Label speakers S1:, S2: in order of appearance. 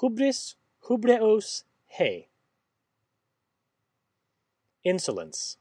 S1: hubris, hubreos, he. Insolence